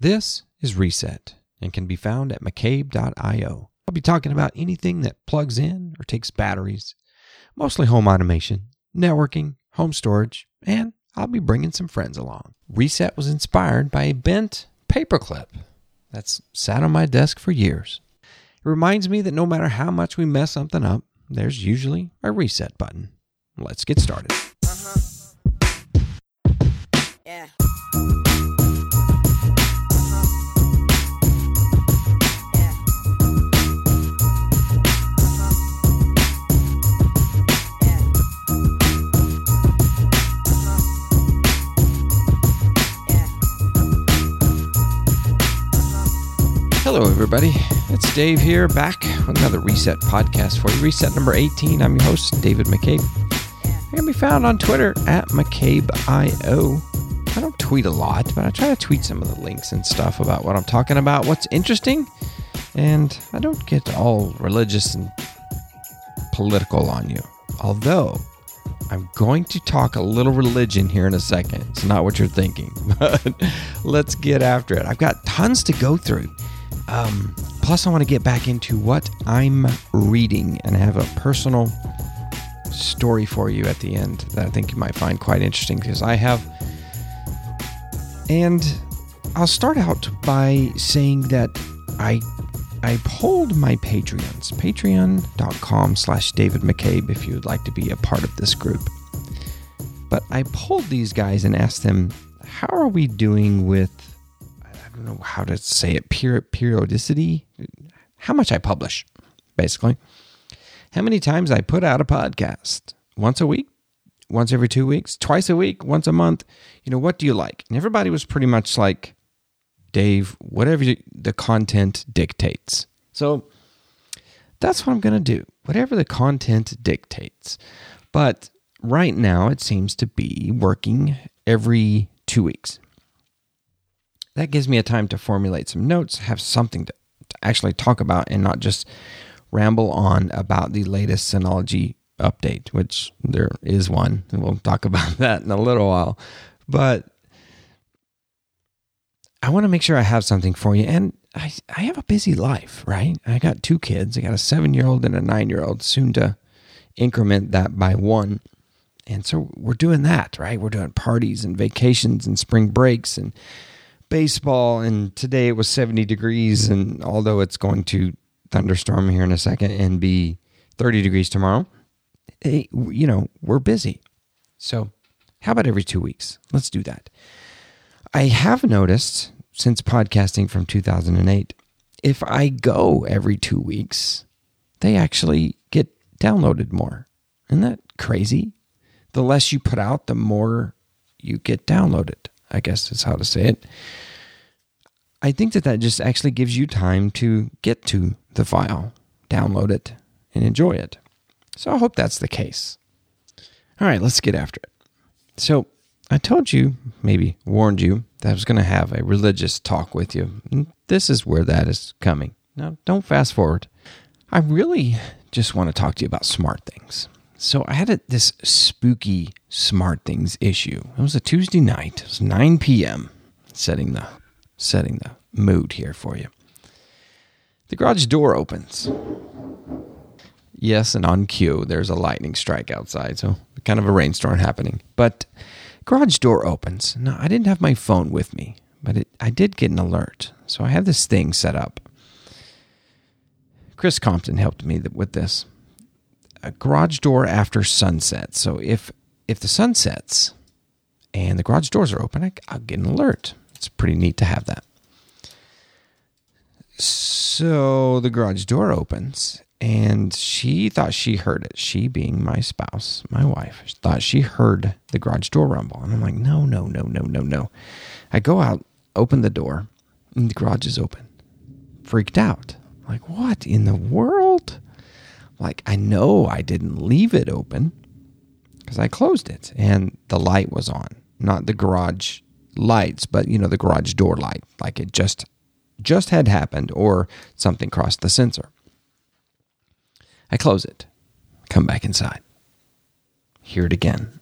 This is Reset and can be found at McCabe.io. I'll be talking about anything that plugs in or takes batteries, mostly home automation, networking, home storage, and I'll be bringing some friends along. Reset was inspired by a bent paperclip that's sat on my desk for years. It reminds me that no matter how much we mess something up, there's usually a reset button. Let's get started. Uh-huh. Yeah. Yeah. Hello, everybody. It's Dave here, back with another Reset podcast for you. Reset number 18. I'm your host, David McCabe. I can be found on Twitter at McCabeIO. I don't tweet a lot, but I try to tweet some of the links and stuff about what I'm talking about, what's interesting, and I don't get all religious and political on you. Although, I'm going to talk a little religion here in a second. It's not what you're thinking, but let's get after it. I've got tons to go through. Um, plus, I want to get back into what I'm reading and I have a personal story for you at the end that I think you might find quite interesting because I have. And I'll start out by saying that I I polled my Patreons, patreon.com slash David McCabe, if you would like to be a part of this group. But I polled these guys and asked them, how are we doing with, don't know how to say it, peri- periodicity? How much I publish, basically. How many times I put out a podcast? Once a week? Once every two weeks? Twice a week? Once a month? You know, what do you like? And everybody was pretty much like, Dave, whatever the content dictates. So that's what I'm going to do, whatever the content dictates. But right now, it seems to be working every two weeks. That gives me a time to formulate some notes, have something to, to actually talk about, and not just ramble on about the latest Synology update, which there is one, and we'll talk about that in a little while. But I want to make sure I have something for you. And I, I have a busy life, right? I got two kids. I got a seven year old and a nine year old, soon to increment that by one. And so we're doing that, right? We're doing parties and vacations and spring breaks and baseball. And today it was 70 degrees. And although it's going to thunderstorm here in a second and be 30 degrees tomorrow, hey, you know, we're busy. So how about every two weeks? Let's do that. I have noticed since podcasting from 2008, if I go every two weeks, they actually get downloaded more. Isn't that crazy? The less you put out, the more you get downloaded, I guess is how to say it. I think that that just actually gives you time to get to the file, download it, and enjoy it. So I hope that's the case. All right, let's get after it. So I told you, maybe warned you, that I was going to have a religious talk with you. And this is where that is coming. Now, don't fast forward. I really just want to talk to you about smart things. So I had a, this spooky smart things issue. It was a Tuesday night. It was 9 p.m. Setting the setting the mood here for you. The garage door opens. Yes, and on cue, there's a lightning strike outside, so kind of a rainstorm happening. But garage door opens. Now, I didn't have my phone with me, but it, I did get an alert. So I have this thing set up. Chris Compton helped me th- with this. A garage door after sunset. So if if the sun sets and the garage doors are open, I, I'll get an alert. It's pretty neat to have that. So the garage door opens, and she thought she heard it. She, being my spouse, my wife, thought she heard the garage door rumble. And I'm like, no, no, no, no, no, no. I go out, open the door, and the garage is open. Freaked out. Like, what in the world? Like, I know I didn't leave it open because I closed it and the light was on. Not the garage lights, but you know, the garage door light. Like it just just had happened or something crossed the sensor. I close it, come back inside, hear it again.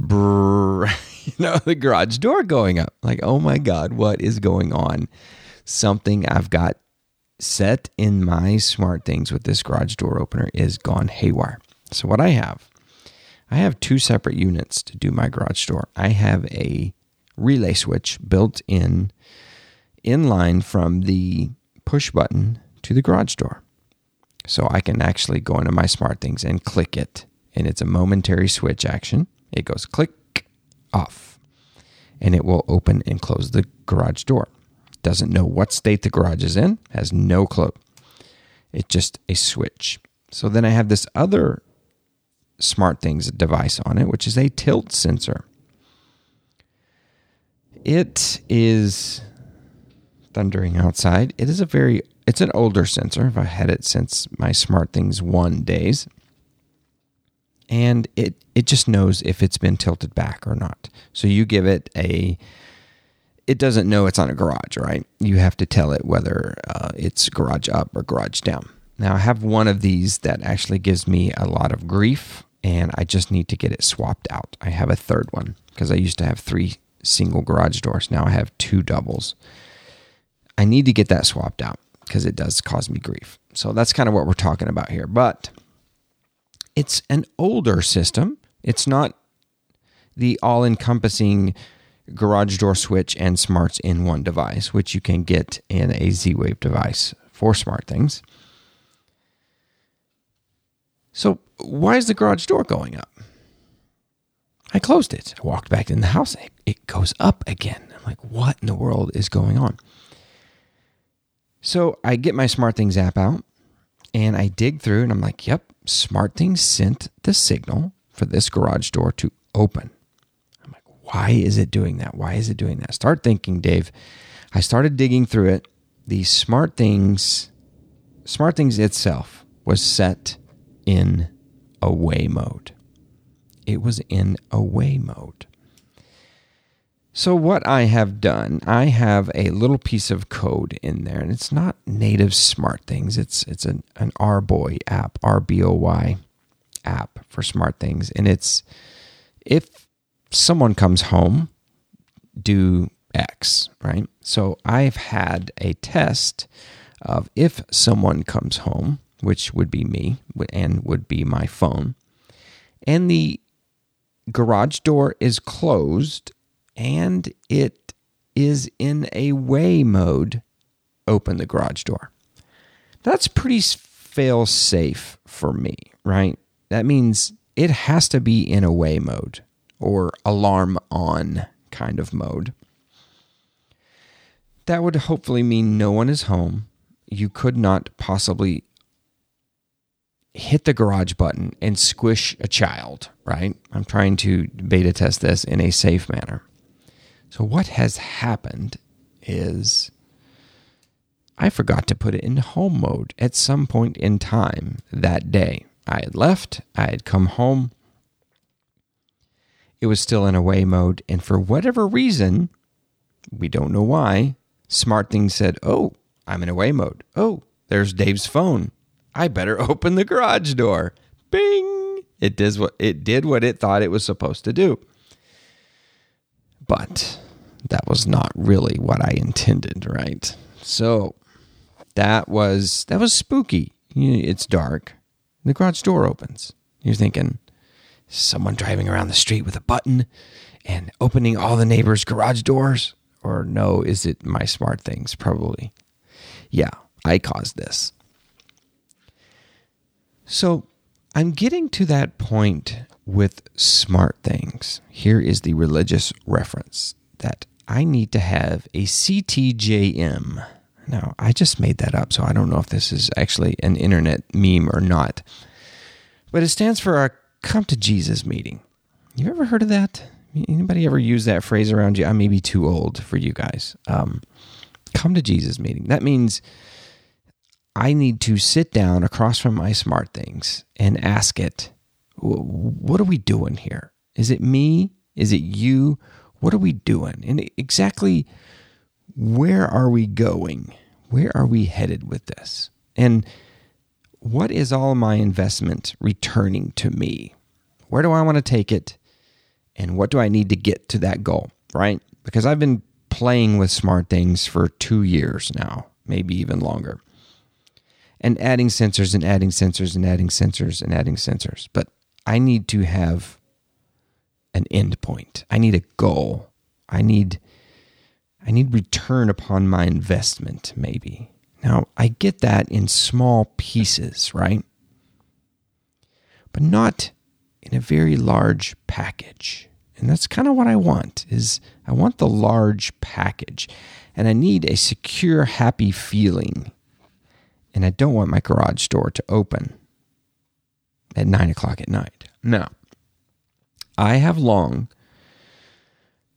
Brrr. you know, the garage door going up. Like, oh my God, what is going on? Something I've got set in my smart things with this garage door opener is gone haywire. So, what I have, I have two separate units to do my garage door. I have a relay switch built in, in line from the push button to the garage door. So I can actually go into my smart things and click it. And it's a momentary switch action. It goes click off. And it will open and close the garage door. Doesn't know what state the garage is in, has no clue. It's just a switch. So then I have this other smart things device on it, which is a tilt sensor. It is thundering outside. It is a very it's an older sensor. I've had it since my Smart Things 1 days. And it it just knows if it's been tilted back or not. So you give it a it doesn't know it's on a garage, right? You have to tell it whether uh, it's garage up or garage down. Now, I have one of these that actually gives me a lot of grief, and I just need to get it swapped out. I have a third one because I used to have three single garage doors. Now I have two doubles. I need to get that swapped out because it does cause me grief. So that's kind of what we're talking about here. But it's an older system. It's not the all encompassing garage door switch and smarts in one device, which you can get in a Z Wave device for smart things. So, why is the garage door going up? I closed it. I walked back in the house. It goes up again. I'm like, what in the world is going on? So I get my SmartThings app out and I dig through and I'm like, yep, SmartThings sent the signal for this garage door to open. Why is it doing that? Why is it doing that? Start thinking, Dave. I started digging through it. The smart things, smart things itself was set in away mode. It was in away mode. So, what I have done, I have a little piece of code in there, and it's not native smart things. It's it's an, an RBoy app, R B O Y app for smart things. And it's if someone comes home, do X, right? So I've had a test of if someone comes home, which would be me and would be my phone, and the garage door is closed and it is in a way mode, open the garage door. That's pretty fail safe for me, right? That means it has to be in away mode or alarm on kind of mode. That would hopefully mean no one is home. You could not possibly hit the garage button and squish a child, right? I'm trying to beta test this in a safe manner. So, what has happened is I forgot to put it in home mode at some point in time that day. I had left, I had come home. It was still in away mode, and for whatever reason, we don't know why, Smart Things said, Oh, I'm in away mode. Oh, there's Dave's phone. I better open the garage door. Bing! It does what it did what it thought it was supposed to do but that was not really what I intended, right? So that was that was spooky. It's dark. The garage door opens. You're thinking, someone driving around the street with a button and opening all the neighbors' garage doors? Or no, is it my smart things? Probably. Yeah, I caused this. So I'm getting to that point with smart things. Here is the religious reference that I need to have a CTJM. Now, I just made that up, so I don't know if this is actually an internet meme or not. But it stands for a come to Jesus meeting. You ever heard of that? Anybody ever use that phrase around you? I may be too old for you guys. Um, come to Jesus meeting. That means I need to sit down across from my smart things and ask it, what are we doing here? Is it me? Is it you? What are we doing? And exactly where are we going? Where are we headed with this? And what is all my investment returning to me? Where do I want to take it? And what do I need to get to that goal, right? Because I've been playing with smart things for two years now, maybe even longer. And adding sensors and adding sensors and adding sensors and adding sensors. But I need to have an end point. I need a goal. I need I need return upon my investment, maybe. Now, I get that in small pieces, right? But not in a very large package. And that's kind of what I want is I want the large package. And I need a secure, happy feeling. And I don't want my garage door to open at nine o'clock at night. Now, I have long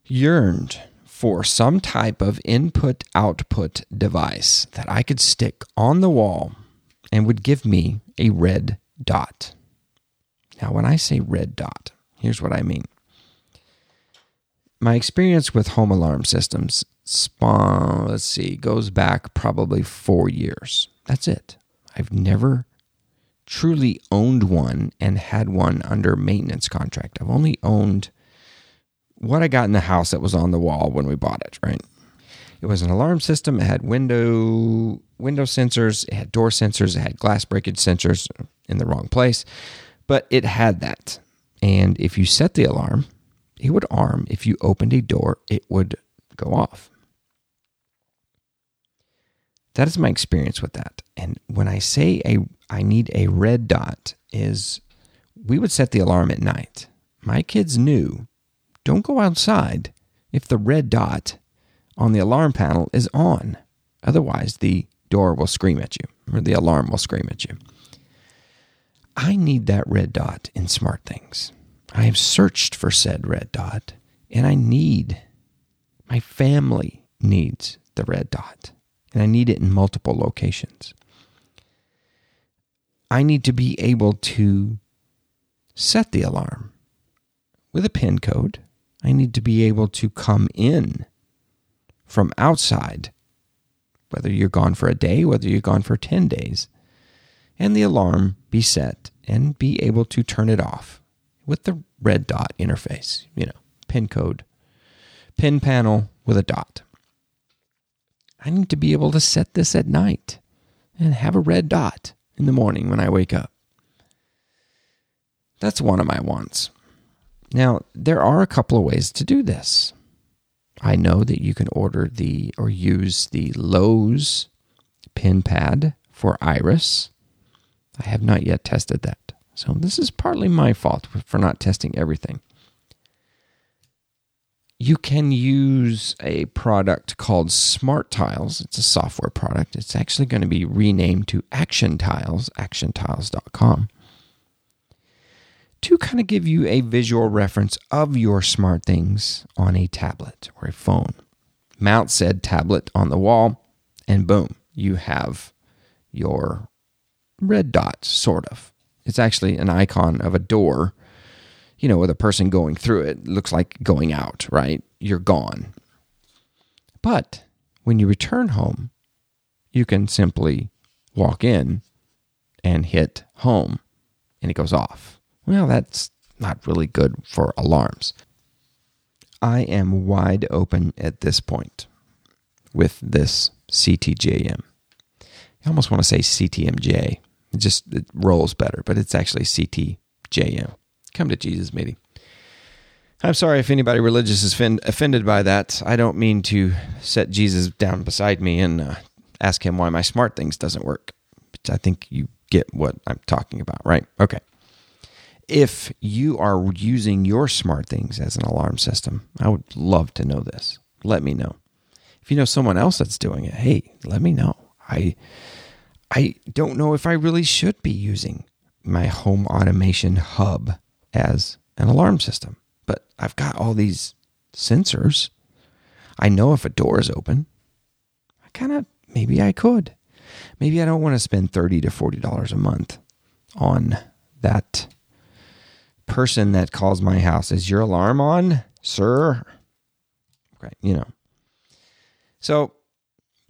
yearned for some type of input output device that I could stick on the wall and would give me a red dot. Now, when I say red dot, here's what I mean. My experience with home alarm systems, spawn, let's see, goes back probably four years. That's it. I've never truly owned one and had one under maintenance contract. I've only owned what I got in the house that was on the wall when we bought it, right? It was an alarm system. It had window window sensors, it had door sensors, it had glass breakage sensors in the wrong place, but it had that. And if you set the alarm, it would arm. If you opened a door, it would go off. That is my experience with that. And when I say a I need a red dot is we would set the alarm at night. My kids knew don't go outside if the red dot on the alarm panel is on. Otherwise, the door will scream at you or the alarm will scream at you. I need that red dot in smart things. I have searched for said red dot and I need, my family needs the red dot and I need it in multiple locations. I need to be able to set the alarm with a PIN code. I need to be able to come in from outside, whether you're gone for a day, whether you're gone for 10 days, and the alarm be set and be able to turn it off with the red dot interface, you know, PIN code, PIN panel with a dot. I need to be able to set this at night and have a red dot in the morning when I wake up. That's one of my wants. Now, there are a couple of ways to do this. I know that you can order the or use the Lowe's pin pad for Iris. I have not yet tested that. So, this is partly my fault for not testing everything. You can use a product called Smart Tiles. It's a software product. It's actually going to be renamed to Action Tiles, actiontiles.com to kind of give you a visual reference of your smart things on a tablet or a phone. Mount said tablet on the wall, and boom, you have your red dot, sort of. It's actually an icon of a door, you know, with a person going through it. it looks like going out, right? You're gone. But when you return home, you can simply walk in and hit home, and it goes off. Well, that's not really good for alarms. I am wide open at this point with this CTJM. I almost want to say CTMJ. It just it rolls better, but it's actually CTJM. Come to Jesus meeting. I'm sorry if anybody religious is offend, offended by that. I don't mean to set Jesus down beside me and uh, ask him why my smart things doesn't work. But I think you get what I'm talking about, right? Okay if you are using your smart things as an alarm system, I would love to know this. Let me know. If you know someone else that's doing it, hey, let me know. I I don't know if I really should be using my home automation hub as an alarm system, but I've got all these sensors. I know if a door is open. I kind of maybe I could. Maybe I don't want to spend 30 to 40 dollars a month on that person that calls my house, is your alarm on, sir? Okay, you know. So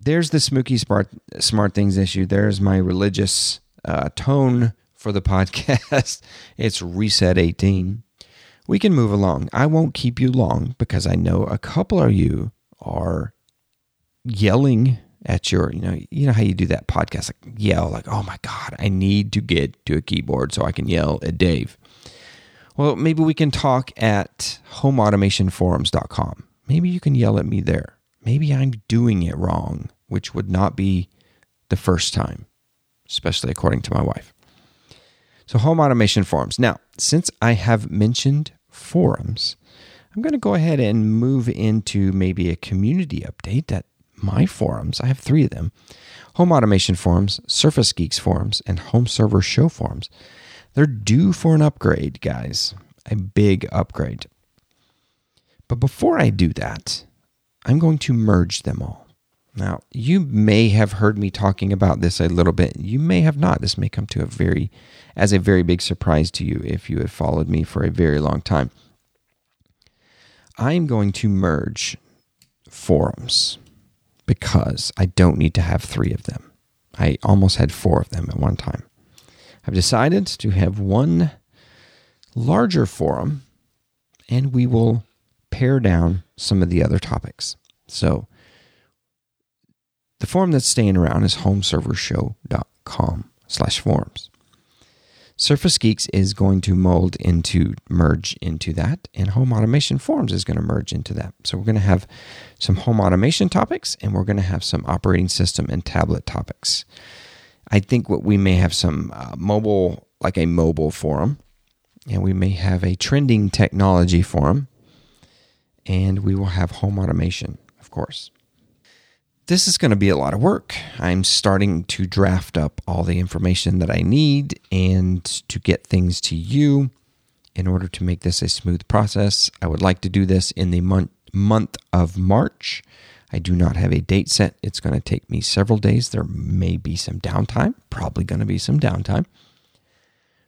there's the Smooky Smart Smart Things issue. There's my religious uh, tone for the podcast. it's Reset 18, we can move along. I won't keep you long because I know a couple of you are yelling at your, you know, you know how you do that podcast, like yell, like, oh my God, I need to get to a keyboard so I can yell at Dave. Well, maybe we can talk at homeautomationforums.com. Maybe you can yell at me there. Maybe I'm doing it wrong, which would not be the first time, especially according to my wife. So, home automation forums. Now, since I have mentioned forums, I'm going to go ahead and move into maybe a community update at my forums. I have three of them Home Automation Forums, Surface Geeks Forums, and Home Server Show Forums. They're due for an upgrade, guys, a big upgrade. But before I do that, I'm going to merge them all. Now, you may have heard me talking about this a little bit. You may have not. This may come to a very as a very big surprise to you if you have followed me for a very long time. I'm going to merge forums because I don't need to have 3 of them. I almost had 4 of them at one time. I've decided to have one larger forum and we will pare down some of the other topics. So the forum that's staying around is homeservershow.com slash forums. Surface Geeks is going to mold into merge into that, and Home Automation Forums is going to merge into that. So we're going to have some home automation topics, and we're going to have some operating system and tablet topics. I think what we may have some uh, mobile, like a mobile forum, and we may have a trending technology forum, and we will have home automation, of course. This is going to be a lot of work. I'm starting to draft up all the information that I need and to get things to you in order to make this a smooth process. I would like to do this in the month month of March. I do not have a date set. It's going to take me several days. There may be some downtime, probably going to be some downtime.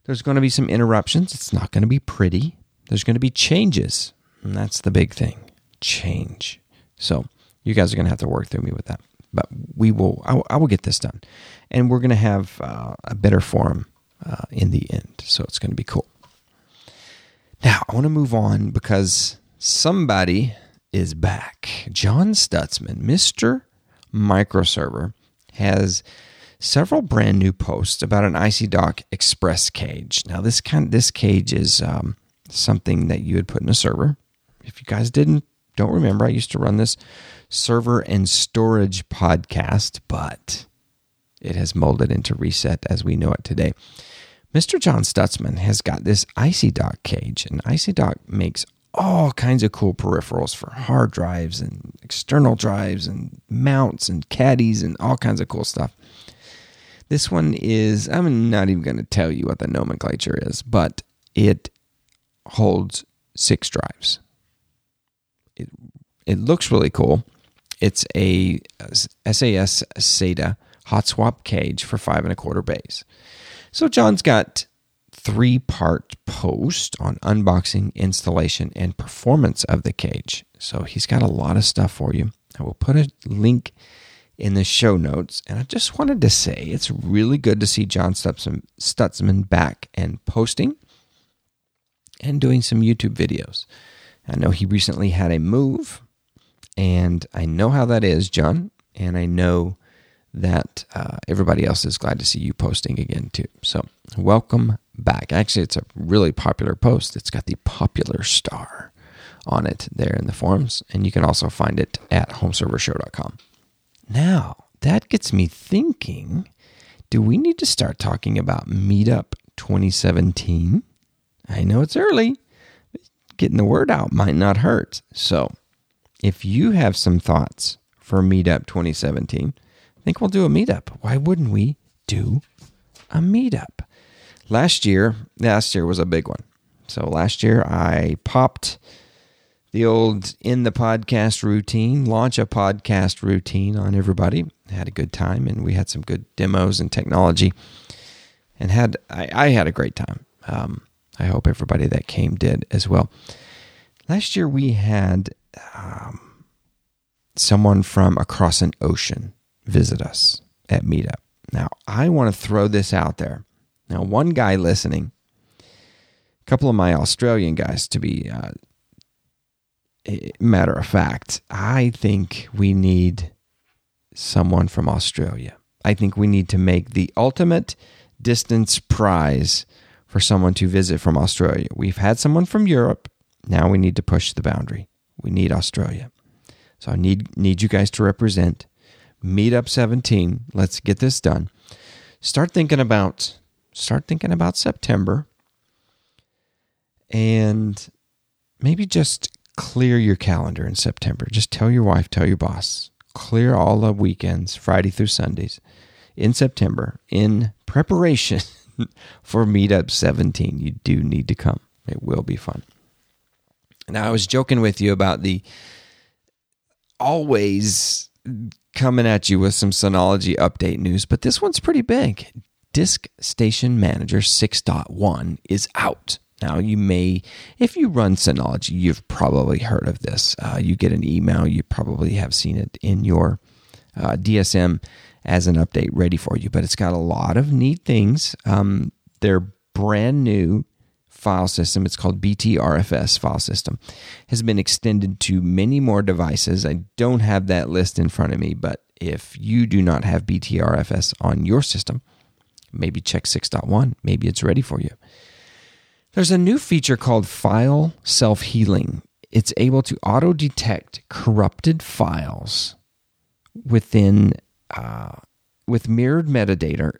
There's going to be some interruptions. It's not going to be pretty. There's going to be changes. And that's the big thing change. So you guys are going to have to work through me with that. But we will, I, will- get this done. And we're going to have uh, a better forum uh, in the end. So it's going to be cool. Now, I want to move on because somebody is back. John Stutsman, Mr. Microserver, has several brand new posts about an Icy Dock Express cage. Now, this kind this cage is um, something that you would put in a server. If you guys didn't don't remember, I used to run this server and storage podcast, but it has molded into Reset as we know it today. Mr. John Stutsman has got this Icy Dock cage, and Icy Dock makes all kinds of cool peripherals for hard drives and external drives and mounts and caddies and all kinds of cool stuff. This one is, I'm not even going to tell you what the nomenclature is, but it holds six drives. It, it looks really cool. It's a SAS SATA hot swap cage for five and a quarter bays. So John's got three part post on unboxing, installation, and performance of the cage. So he's got a lot of stuff for you. I will put a link in the show notes. And I just wanted to say it's really good to see John Stutsman, Stutsman back and posting and doing some YouTube videos. I know he recently had a move, and I know how that is, John. And I know that uh, everybody else is glad to see you posting again, too. So, welcome back. Actually, it's a really popular post. It's got the popular star on it there in the forums, and you can also find it at homeservershow.com. Now, that gets me thinking do we need to start talking about Meetup 2017? I know it's early, getting the word out might not hurt. So, if you have some thoughts for Meetup 2017, I think we'll do a meetup. Why wouldn't we do a meetup? Last year, last year was a big one. So last year I popped the old in the podcast routine, launch a podcast routine on everybody. Had a good time and we had some good demos and technology and had I, I had a great time. Um, I hope everybody that came did as well. Last year we had um, someone from across an ocean visit us at Meetup. Now I want to throw this out there. Now one guy listening a couple of my Australian guys to be uh, eh, matter of fact. I think we need someone from Australia. I think we need to make the ultimate distance prize for someone to visit from Australia. We've had someone from Europe. Now we need to push the boundary. We need Australia. So I need need you guys to represent Meetup 17. Let's get this done. Start thinking about start thinking about September and maybe just clear your calendar in September. Just tell your wife, tell your boss, clear all the weekends, Friday through Sundays in September in preparation for Meetup 17. You do need to come. It will be fun. Now, I was joking with you about the always coming at you with some Synology update news, but this one's pretty big. Disk Station Manager 6.1 is out. Now, you may, if you run Synology, you've probably heard of this. Uh, you get an email, you probably have seen it in your uh, DSM as an update ready for you, but it's got a lot of neat things. Um, their brand new file system, it's called BTRFS file system, has been extended to many more devices. I don't have that list in front of me, but if you do not have BTRFS on your system, maybe check 6.1. Maybe it's ready for you. There's a new feature called File Self Healing. It's able to auto detect corrupted files within uh, with mirrored metadata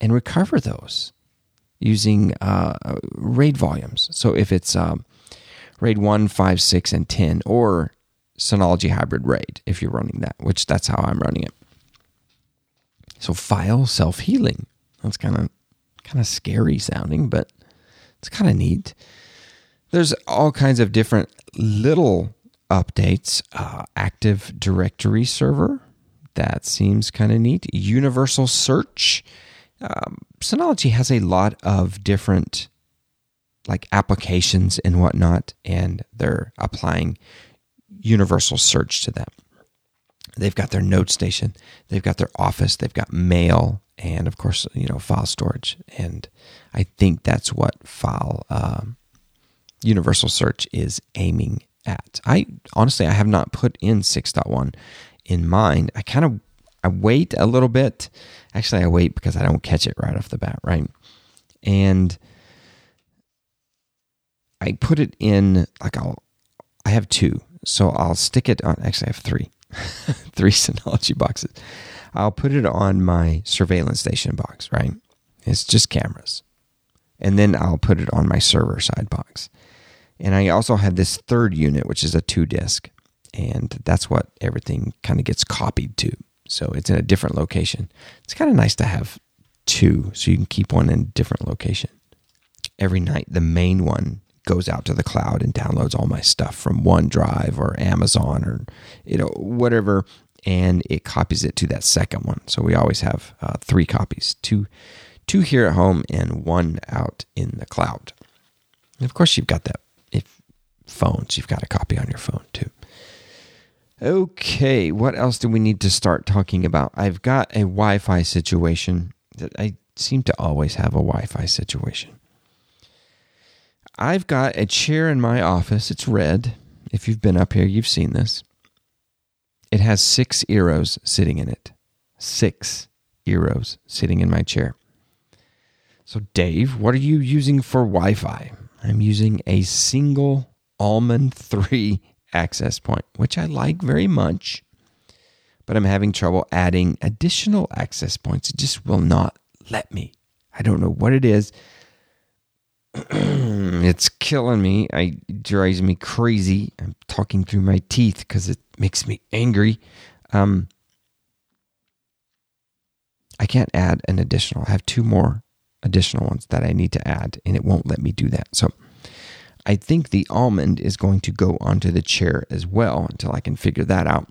and recover those using uh, RAID volumes. So if it's um, RAID 1, 5, 6, and 10, or Synology Hybrid RAID, if you're running that, which that's how I'm running it. So file self healing. That's kind of kind of scary sounding, but it's kind of neat. There's all kinds of different little updates. Uh, Active Directory server. That seems kind of neat. Universal search. Um, Synology has a lot of different like applications and whatnot, and they're applying universal search to them. They've got their note station, they've got their office, they've got mail, and of course, you know, file storage. And I think that's what file um, universal search is aiming at. I honestly, I have not put in 6.1 in mind. I kind of I wait a little bit. Actually, I wait because I don't catch it right off the bat, right? And I put it in like I'll I have two, so I'll stick it on. Actually, I have three, three Synology boxes. I'll put it on my surveillance station box, right? It's just cameras, and then I'll put it on my server side box. And I also have this third unit, which is a two disk, and that's what everything kind of gets copied to. So it's in a different location. It's kind of nice to have two, so you can keep one in a different location. Every night, the main one goes out to the cloud and downloads all my stuff from OneDrive or Amazon or you know whatever, and it copies it to that second one. So we always have uh, three copies: two, two here at home and one out in the cloud. And of course, you've got that. If phones, you've got a copy on your phone too. Okay, what else do we need to start talking about? I've got a Wi Fi situation that I seem to always have a Wi Fi situation. I've got a chair in my office. It's red. If you've been up here, you've seen this. It has six Eeros sitting in it. Six Eeros sitting in my chair. So, Dave, what are you using for Wi Fi? I'm using a single Almond 3 access point, which I like very much, but I'm having trouble adding additional access points. It just will not let me. I don't know what it is. it's killing me. I, it drives me crazy. I'm talking through my teeth because it makes me angry. Um, I can't add an additional. I have two more additional ones that I need to add, and it won't let me do that. So I think the almond is going to go onto the chair as well until I can figure that out.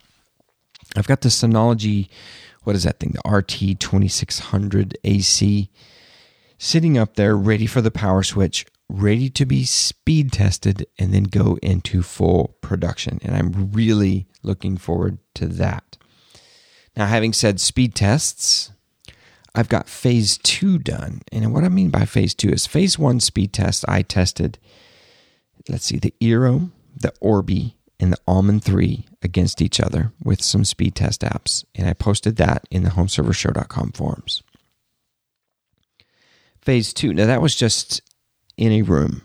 I've got the Synology, what is that thing? The RT2600 AC sitting up there ready for the power switch, ready to be speed tested and then go into full production. And I'm really looking forward to that. Now, having said speed tests, I've got phase two done. And what I mean by phase two is phase one speed test. I tested, let's see, the Eero, the Orbi, and the Almond 3 against each other with some speed test apps. And I posted that in the homeservershow.com forums. Phase two, now that was just in a room,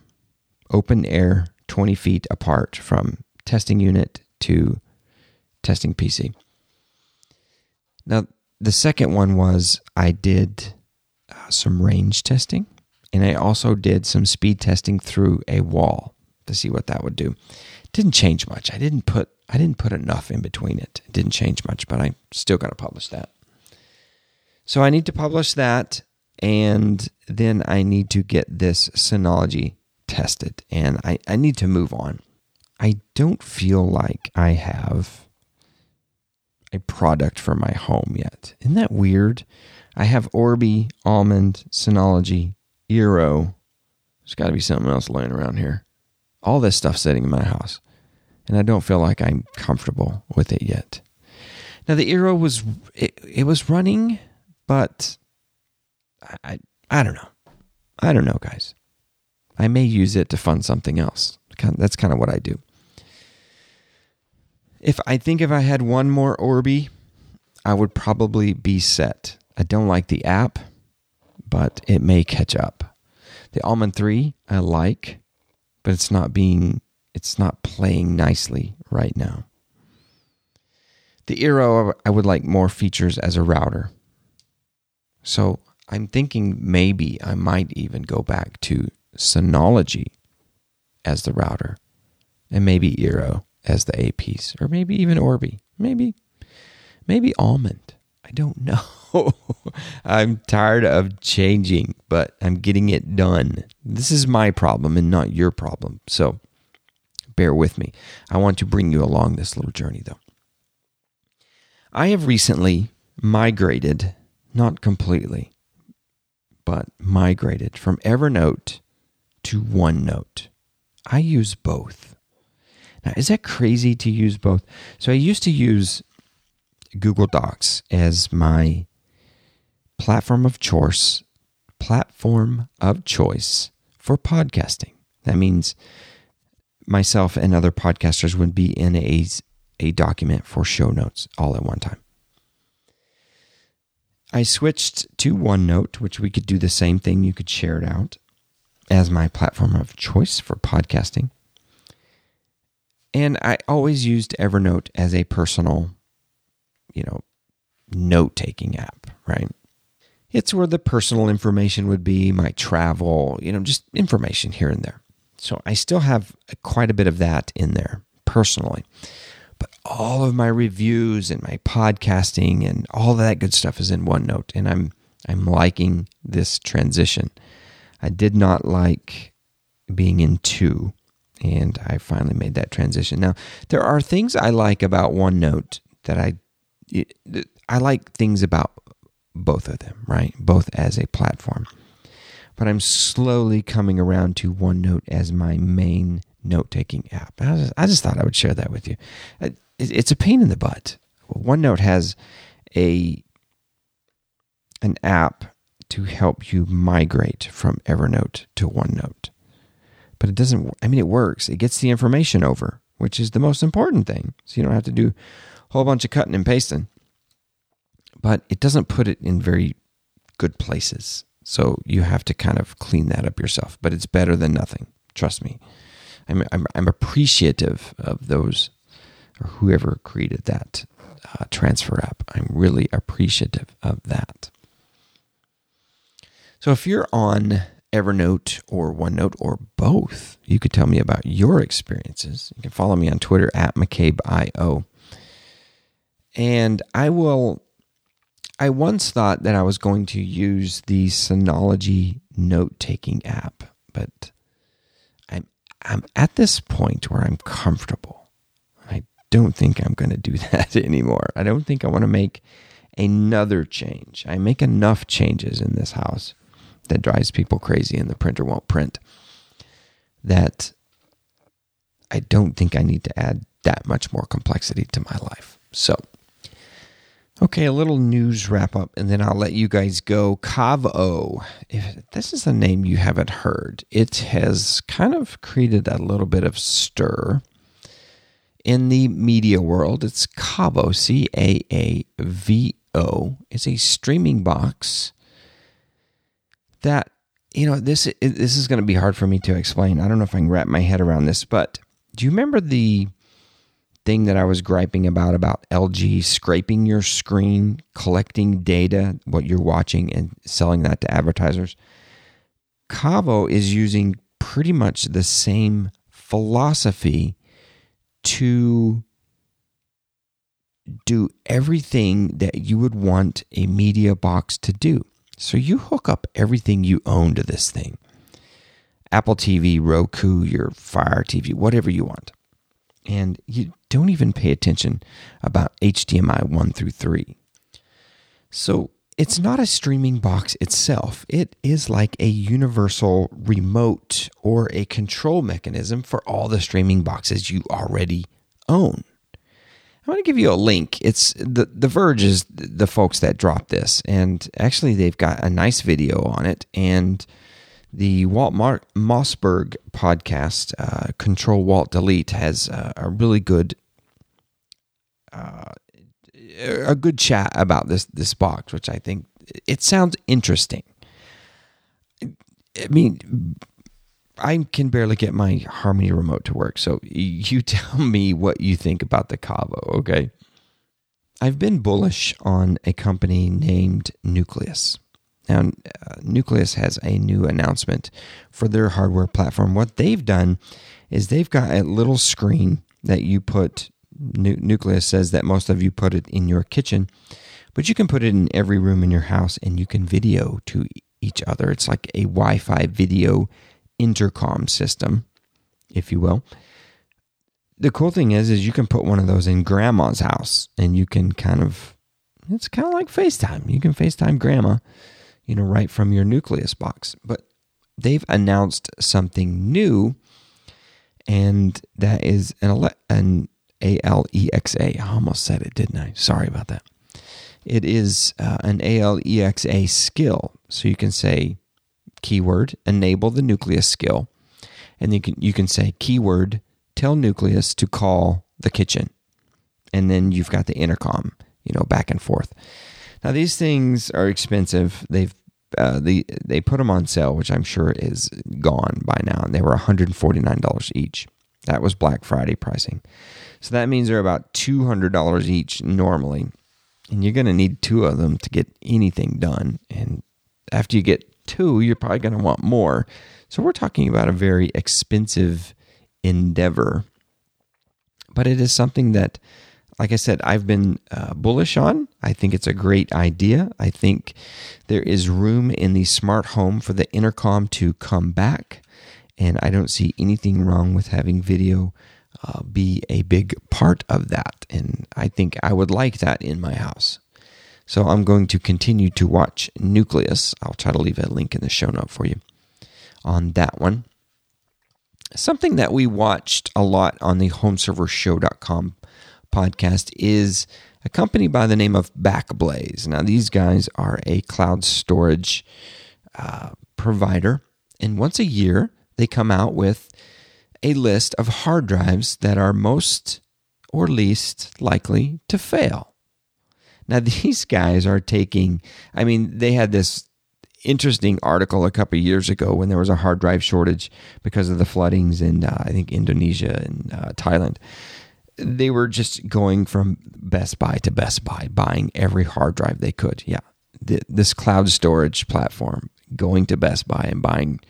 open air, 20 feet apart from testing unit to testing PC. Now, the second one was I did uh, some range testing and I also did some speed testing through a wall to see what that would do. It didn't change much. I didn't put I didn't put enough in between it. It didn't change much, but I still got to publish that. So I need to publish that and then I need to get this Synology tested and I, I need to move on. I don't feel like I have a product for my home yet. Isn't that weird? I have Orbi, Almond, Synology, Eero. There's got to be something else laying around here. All this stuff sitting in my house. And I don't feel like I'm comfortable with it yet. Now the Eero was it, it was running, but I, I don't know. I don't know, guys. I may use it to fund something else. That's kind of what I do. If I think if I had one more Orbi, I would probably be set. I don't like the app, but it may catch up. The Almond 3 I like, but it's not being it's not playing nicely right now. The Eero I would like more features as a router. So I'm thinking maybe I might even go back to Synology as the router and maybe Eero as the APs or maybe even Orbi. Maybe maybe Almond. I don't know. I'm tired of changing, but I'm getting it done. This is my problem and not your problem. So bear with me. I want to bring you along this little journey though. I have recently migrated, not completely, but migrated from Evernote to OneNote. I use both. Now, is that crazy to use both? So I used to use Google Docs as my platform of choice, platform of choice for podcasting. That means myself and other podcasters would be in a, a document for show notes all at one time. I switched to OneNote, which we could do the same thing. You could share it out as my platform of choice for podcasting. And I always used Evernote as a personal, you know, note taking app, right? It's where the personal information would be, my travel, you know, just information here and there. So I still have quite a bit of that in there personally. But all of my reviews and my podcasting and all that good stuff is in OneNote. And I'm I'm liking this transition. I did not like being in two, and I finally made that transition. Now, there are things I like about OneNote that I I like things about both of them, right? Both as a platform. But I'm slowly coming around to OneNote as my main note taking app. I just, I just, thought I would share that with you. Uh, it's a pain in the butt. OneNote has a an app to help you migrate from Evernote to OneNote. But it doesn't, I mean, it works. It gets the information over, which is the most important thing. So you don't have to do a whole bunch of cutting and pasting. But it doesn't put it in very good places. So you have to kind of clean that up yourself. But it's better than nothing. Trust me. I'm, I'm, I'm appreciative of those or whoever created that uh, transfer app. I'm really appreciative of that. So if you're on Evernote or OneNote or both, you could tell me about your experiences. You can follow me on Twitter at McCabeIO. And I will, I once thought that I was going to use the Synology note taking app, but I'm, I'm at this point where I'm comfortable. I don't think I'm going to do that anymore. I don't think I want to make another change. I make enough changes in this house that drives people crazy and the printer won't print that I don't think I need to add that much more complexity to my life. So Okay, a little news wrap up, and then I'll let you guys go. Caavo, if this is a name you haven't heard, it has kind of created a little bit of stir in the media world. It's Caavo, C A A V O. It's a streaming box that you know this. This is going to be hard for me to explain. I don't know if I can wrap my head around this, but do you remember the thing that I was griping about about LG scraping your screen, collecting data, what you're watching, and selling that to advertisers. Caavo is using pretty much the same philosophy to do everything that you would want a media box to do. So you hook up everything you own to this thing Apple TV, Roku, your Fire TV, whatever you want and you don't even pay attention about HDMI 1 through 3. So it's not a streaming box itself. It is like a universal remote or a control mechanism for all the streaming boxes you already own. I'm going to give you a link. It's the the Verge is the folks that dropped this, and actually they've got a nice video on it, and the Walt Mar- Mossberg podcast, uh, Control Walt Delete, has uh, a really good uh, a good chat about this this box, which I think it sounds interesting. I mean, I can barely get my Harmony remote to work, so you tell me what you think about the Caavo, okay? I've been bullish on a company named Nucleus. Now, uh, Nucleus has a new announcement for their hardware platform. What they've done is they've got a little screen that you put. Nu- Nucleus says that most of you put it in your kitchen, but you can put it in every room in your house and you can video to each other. It's like a Wi Fi video intercom system, if you will. The cool thing is, is you can put one of those in grandma's house and you can kind of, it's kind of like FaceTime. You can FaceTime grandma you know, right from your nucleus box. But they've announced something new, and that is an, ele- an ALEXA. I almost said it, didn't I? Sorry about that. It is uh, an ALEXA skill. So you can say keyword enable the nucleus skill, and you can you can say keyword tell nucleus to call the kitchen, and then you've got the intercom, you know, back and forth. Now these things are expensive. They've uh, the they put them on sale, which I'm sure is gone by now, and they were 149 dollars each. That was Black Friday pricing, so that means they're about 200 dollars each normally, and you're going to need two of them to get anything done. And after you get two, you're probably going to want more. So we're talking about a very expensive endeavor, but it is something that like I said, I've been uh, bullish on. I think it's a great idea. I think there is room in the smart home for the intercom to come back. And I don't see anything wrong with having video uh, be a big part of that. And I think I would like that in my house. So I'm going to continue to watch Nucleus. I'll try to leave a link in the show note for you on that one. Something that we watched a lot on the homeservershow.com podcast is a company by the name of Backblaze. Now, these guys are a cloud storage uh, provider, and once a year they come out with a list of hard drives that are most or least likely to fail. Now, these guys are taking, I mean, they had this interesting article a couple years ago when there was a hard drive shortage because of the floodings in, uh, I think, Indonesia and uh, Thailand they were just going from Best Buy to Best Buy, buying every hard drive they could. Yeah, this cloud storage platform, going to Best Buy and buying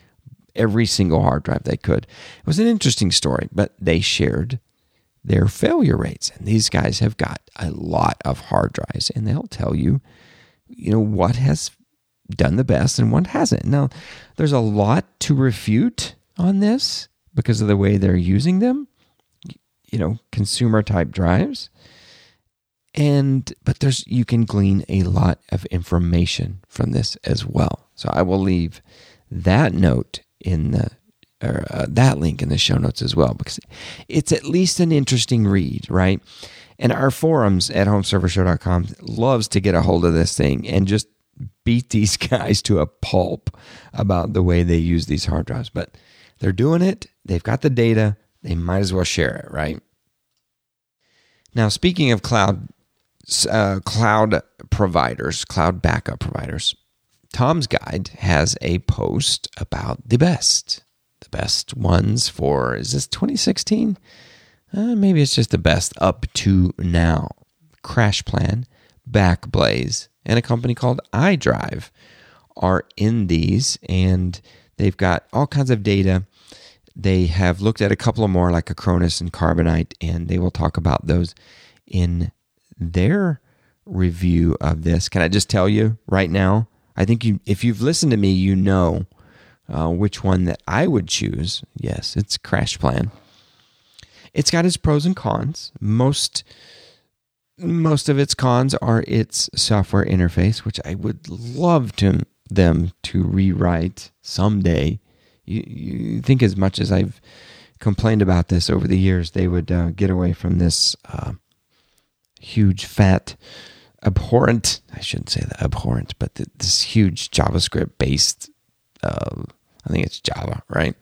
every single hard drive they could. It was an interesting story, but they shared their failure rates. And these guys have got a lot of hard drives, and they'll tell you, you know, what has done the best and what hasn't. Now, there's a lot to refute on this because of the way they're using them you know consumer type drives and but there's you can glean a lot of information from this as well so i will leave that note in the or uh, that link in the show notes as well because it's at least an interesting read right And our forums at homeservershow.com loves to get a hold of this thing and just beat these guys to a pulp about the way they use these hard drives. But they're doing it. They've got the data. They might as well share it, right? Now, speaking of cloud uh, cloud providers, cloud backup providers, Tom's Guide has a post about the best, the best ones for is this 2016? Uh, maybe it's just the best up to now. Crash CrashPlan, Backblaze, and a company called iDrive are in these, and they've got all kinds of data. They have looked at a couple of more, like Acronis and Carbonite, and they will talk about those in their review of this. Can I just tell you right now? I think you, if you've listened to me, you know uh, which one that I would choose. Yes, it's CrashPlan. It's got its pros and cons. Most most of its cons are its software interface, which I would love to them to rewrite someday. You, you think as much as I've complained about this over the years, they would uh, get away from this uh, huge, fat, abhorrent. I shouldn't say that abhorrent, but th- this huge JavaScript based. Uh, I think it's Java, right?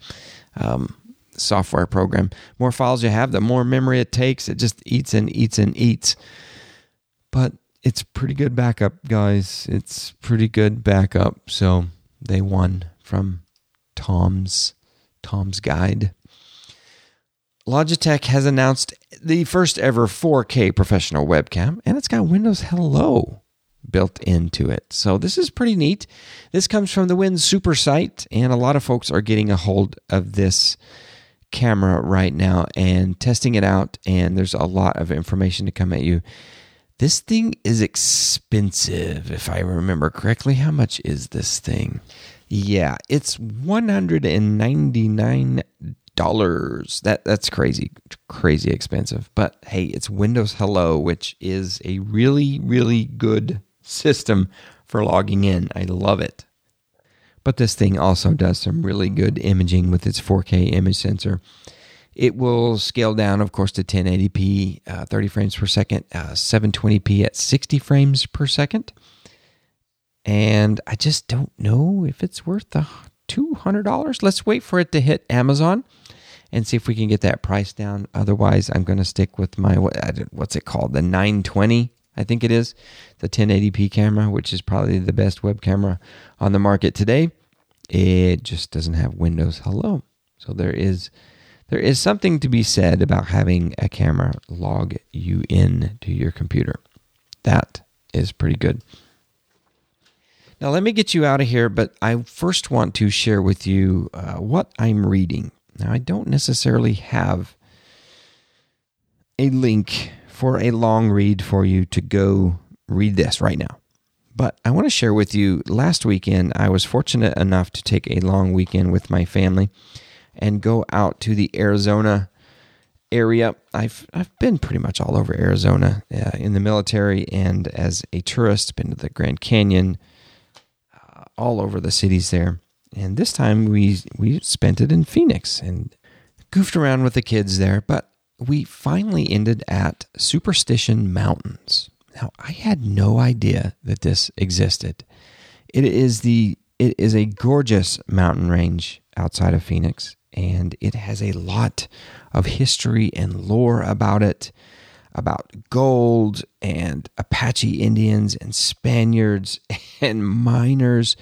Um, software program. More files you have, the more memory it takes. It just eats and eats and eats. But it's pretty good backup, guys. It's pretty good backup. So they won from Tom's Tom's Guide. Logitech has announced the first ever 4K professional webcam, and it's got Windows Hello built into it. So this is pretty neat. This comes from the Win Super site, and a lot of folks are getting a hold of this camera right now and testing it out. And there's a lot of information to come at you. This thing is expensive, if I remember correctly. How much is this thing? Yeah, it's one hundred and ninety nine dollars. That that's crazy, crazy expensive. But hey, it's Windows Hello, which is a really, really good system for logging in. I love it. But this thing also does some really good imaging with its 4K image sensor. It will scale down, of course, to 1080p, uh, 30 frames per second, uh, 720p at 60 frames per second. And I just don't know if it's worth the $200. Let's wait for it to hit Amazon and see if we can get that price down. Otherwise, I'm going to stick with my what's it called? The 920, I think it is, the 1080p camera, which is probably the best web camera on the market today. It just doesn't have Windows Hello. So there is there is something to be said about having a camera log you in to your computer. That is pretty good. Now, let me get you out of here, but I first want to share with you uh, what I'm reading. Now, I don't necessarily have a link for a long read for you to go read this right now. But I want to share with you last weekend, I was fortunate enough to take a long weekend with my family and go out to the Arizona area. I've I've been pretty much all over Arizona uh, in the military and as a tourist, been to the Grand Canyon, all over the cities there. And this time we we spent it in Phoenix and goofed around with the kids there, but we finally ended at Superstition Mountains. Now, I had no idea that this existed. It is the it is a gorgeous mountain range outside of Phoenix and it has a lot of history and lore about it about gold and Apache Indians and Spaniards and miners.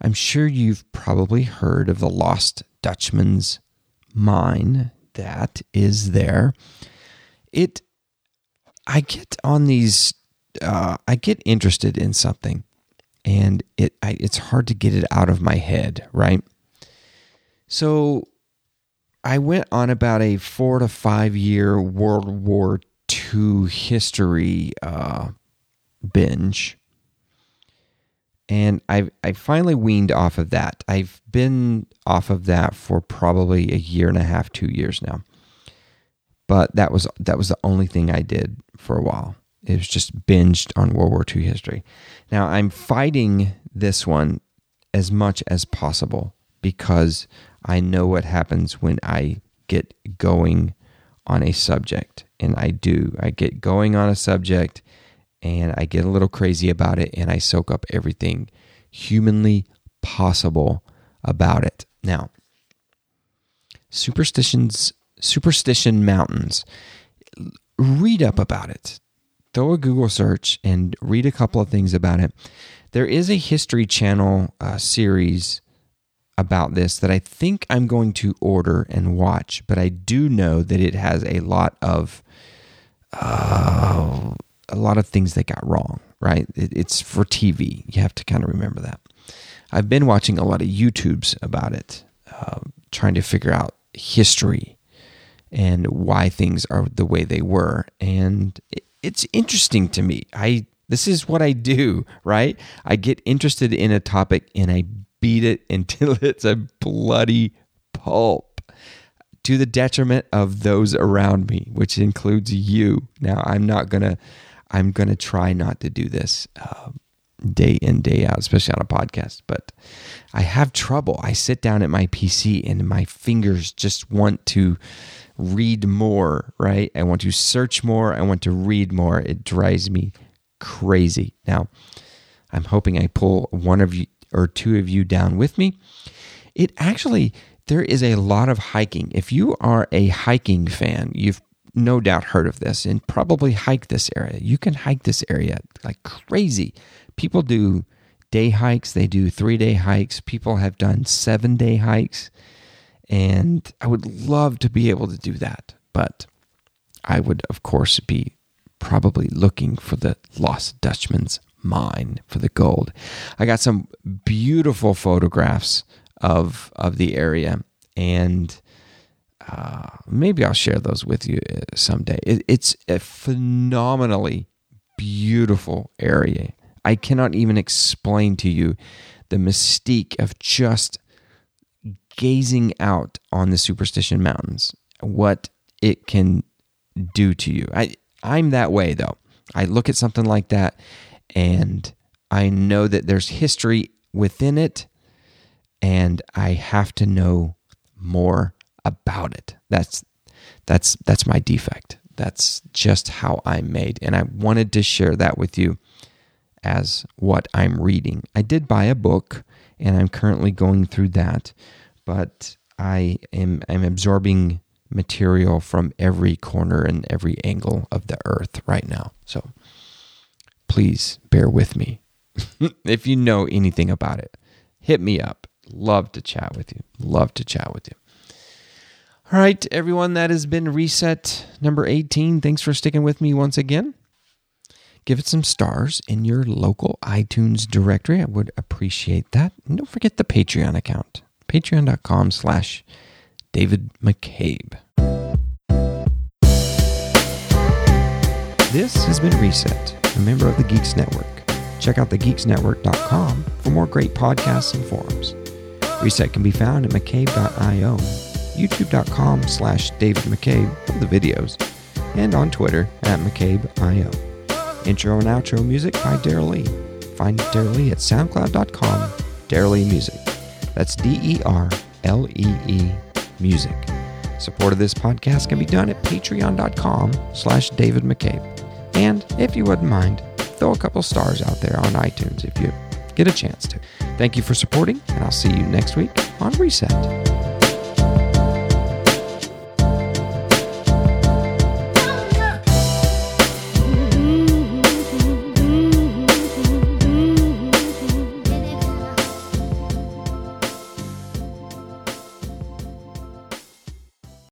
I'm sure you've probably heard of the Lost Dutchman's mine that is there. It I get on these uh, I get interested in something and it I, it's hard to get it out of my head, right? So I went on about a four to five year World War II history uh, binge. And I I finally weaned off of that. I've been off of that for probably a year and a half, two years now. But that was that was the only thing I did for a while. It was just binged on World War II history. Now I'm fighting this one as much as possible because I know what happens when I get going on a subject. And I do. I get going on a subject and I get a little crazy about it and I soak up everything humanly possible about it. Now, superstitions, superstition mountains. Read up about it. Throw a Google search and read a couple of things about it. There is a History Channel uh, series about this that I think I'm going to order and watch, but I do know that it has a lot of uh, a lot of things that got wrong. Right? It, it's for TV. You have to kind of remember that. I've been watching a lot of YouTubes about it, uh, trying to figure out history and why things are the way they were, and it, it's interesting to me. I this is what I do, right? I get interested in a topic and I beat it until it's a bloody pulp to the detriment of those around me, which includes you. Now, I'm not gonna, I'm gonna try not to do this uh, day in day out, especially on a podcast. But I have trouble. I sit down at my PC and my fingers just want to read more. Right? I want to search more. I want to read more. It drives me crazy. Now, I'm hoping I pull one of you or two of you down with me. It actually, there is a lot of hiking. If you are a hiking fan, you've no doubt heard of this and probably hike this area. You can hike this area like crazy. People do day hikes, they do three day hikes. People have done seven day hikes. And I would love to be able to do that. But I would, of course, be probably looking for the lost Dutchman's mine for the gold. I got some beautiful photographs of of the area, and uh, maybe I'll share those with you uh, someday. It, it's a phenomenally beautiful area. I cannot even explain to you the mystique of just gazing out on the Superstition Mountains, what it can do to you. I I'm that way though. I look at something like that and I know that there's history within it and I have to know more about it. That's that's that's my defect. That's just how I'm made and I wanted to share that with you as what I'm reading. I did buy a book and I'm currently going through that, but I am I'm absorbing material from every corner and every angle of the earth right now. So please bear with me. if you know anything about it, hit me up. Love to chat with you. Love to chat with you. All right, everyone, that has been reset number 18. Thanks for sticking with me once again. Give it some stars in your local iTunes directory. I would appreciate that. And don't forget the Patreon account. Patreon.com slash David McCabe. This has been Reset, a member of the Geeks Network. Check out thegeeksnetwork.com for more great podcasts and forums. Reset can be found at mccabe.io, youtube.com slash David McCabe for the videos, and on Twitter at McCabe.io. Intro and outro music by Daryl Lee. Find Daryl Lee at soundcloud.com, Daryl Lee Music. That's D E R L E E Music. Support of this podcast can be done at patreon.com slash David McCabe. And if you wouldn't mind, throw a couple stars out there on iTunes if you get a chance to. Thank you for supporting, and I'll see you next week on Reset.